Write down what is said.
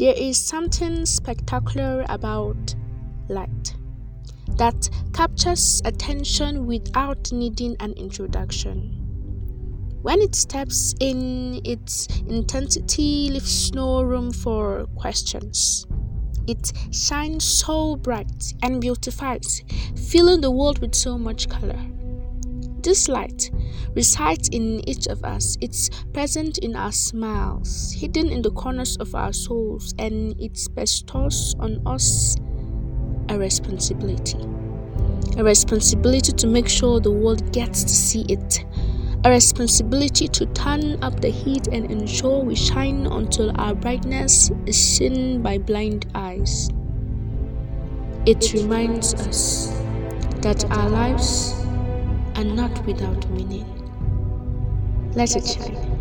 There is something spectacular about light that captures attention without needing an introduction. When it steps in, its intensity leaves no room for questions. It shines so bright and beautifies, filling the world with so much color. This light resides in each of us. It's present in our smiles, hidden in the corners of our souls, and it bestows on us a responsibility. A responsibility to make sure the world gets to see it. A responsibility to turn up the heat and ensure we shine until our brightness is seen by blind eyes. It reminds us that our lives are not without meaning. Let it shine.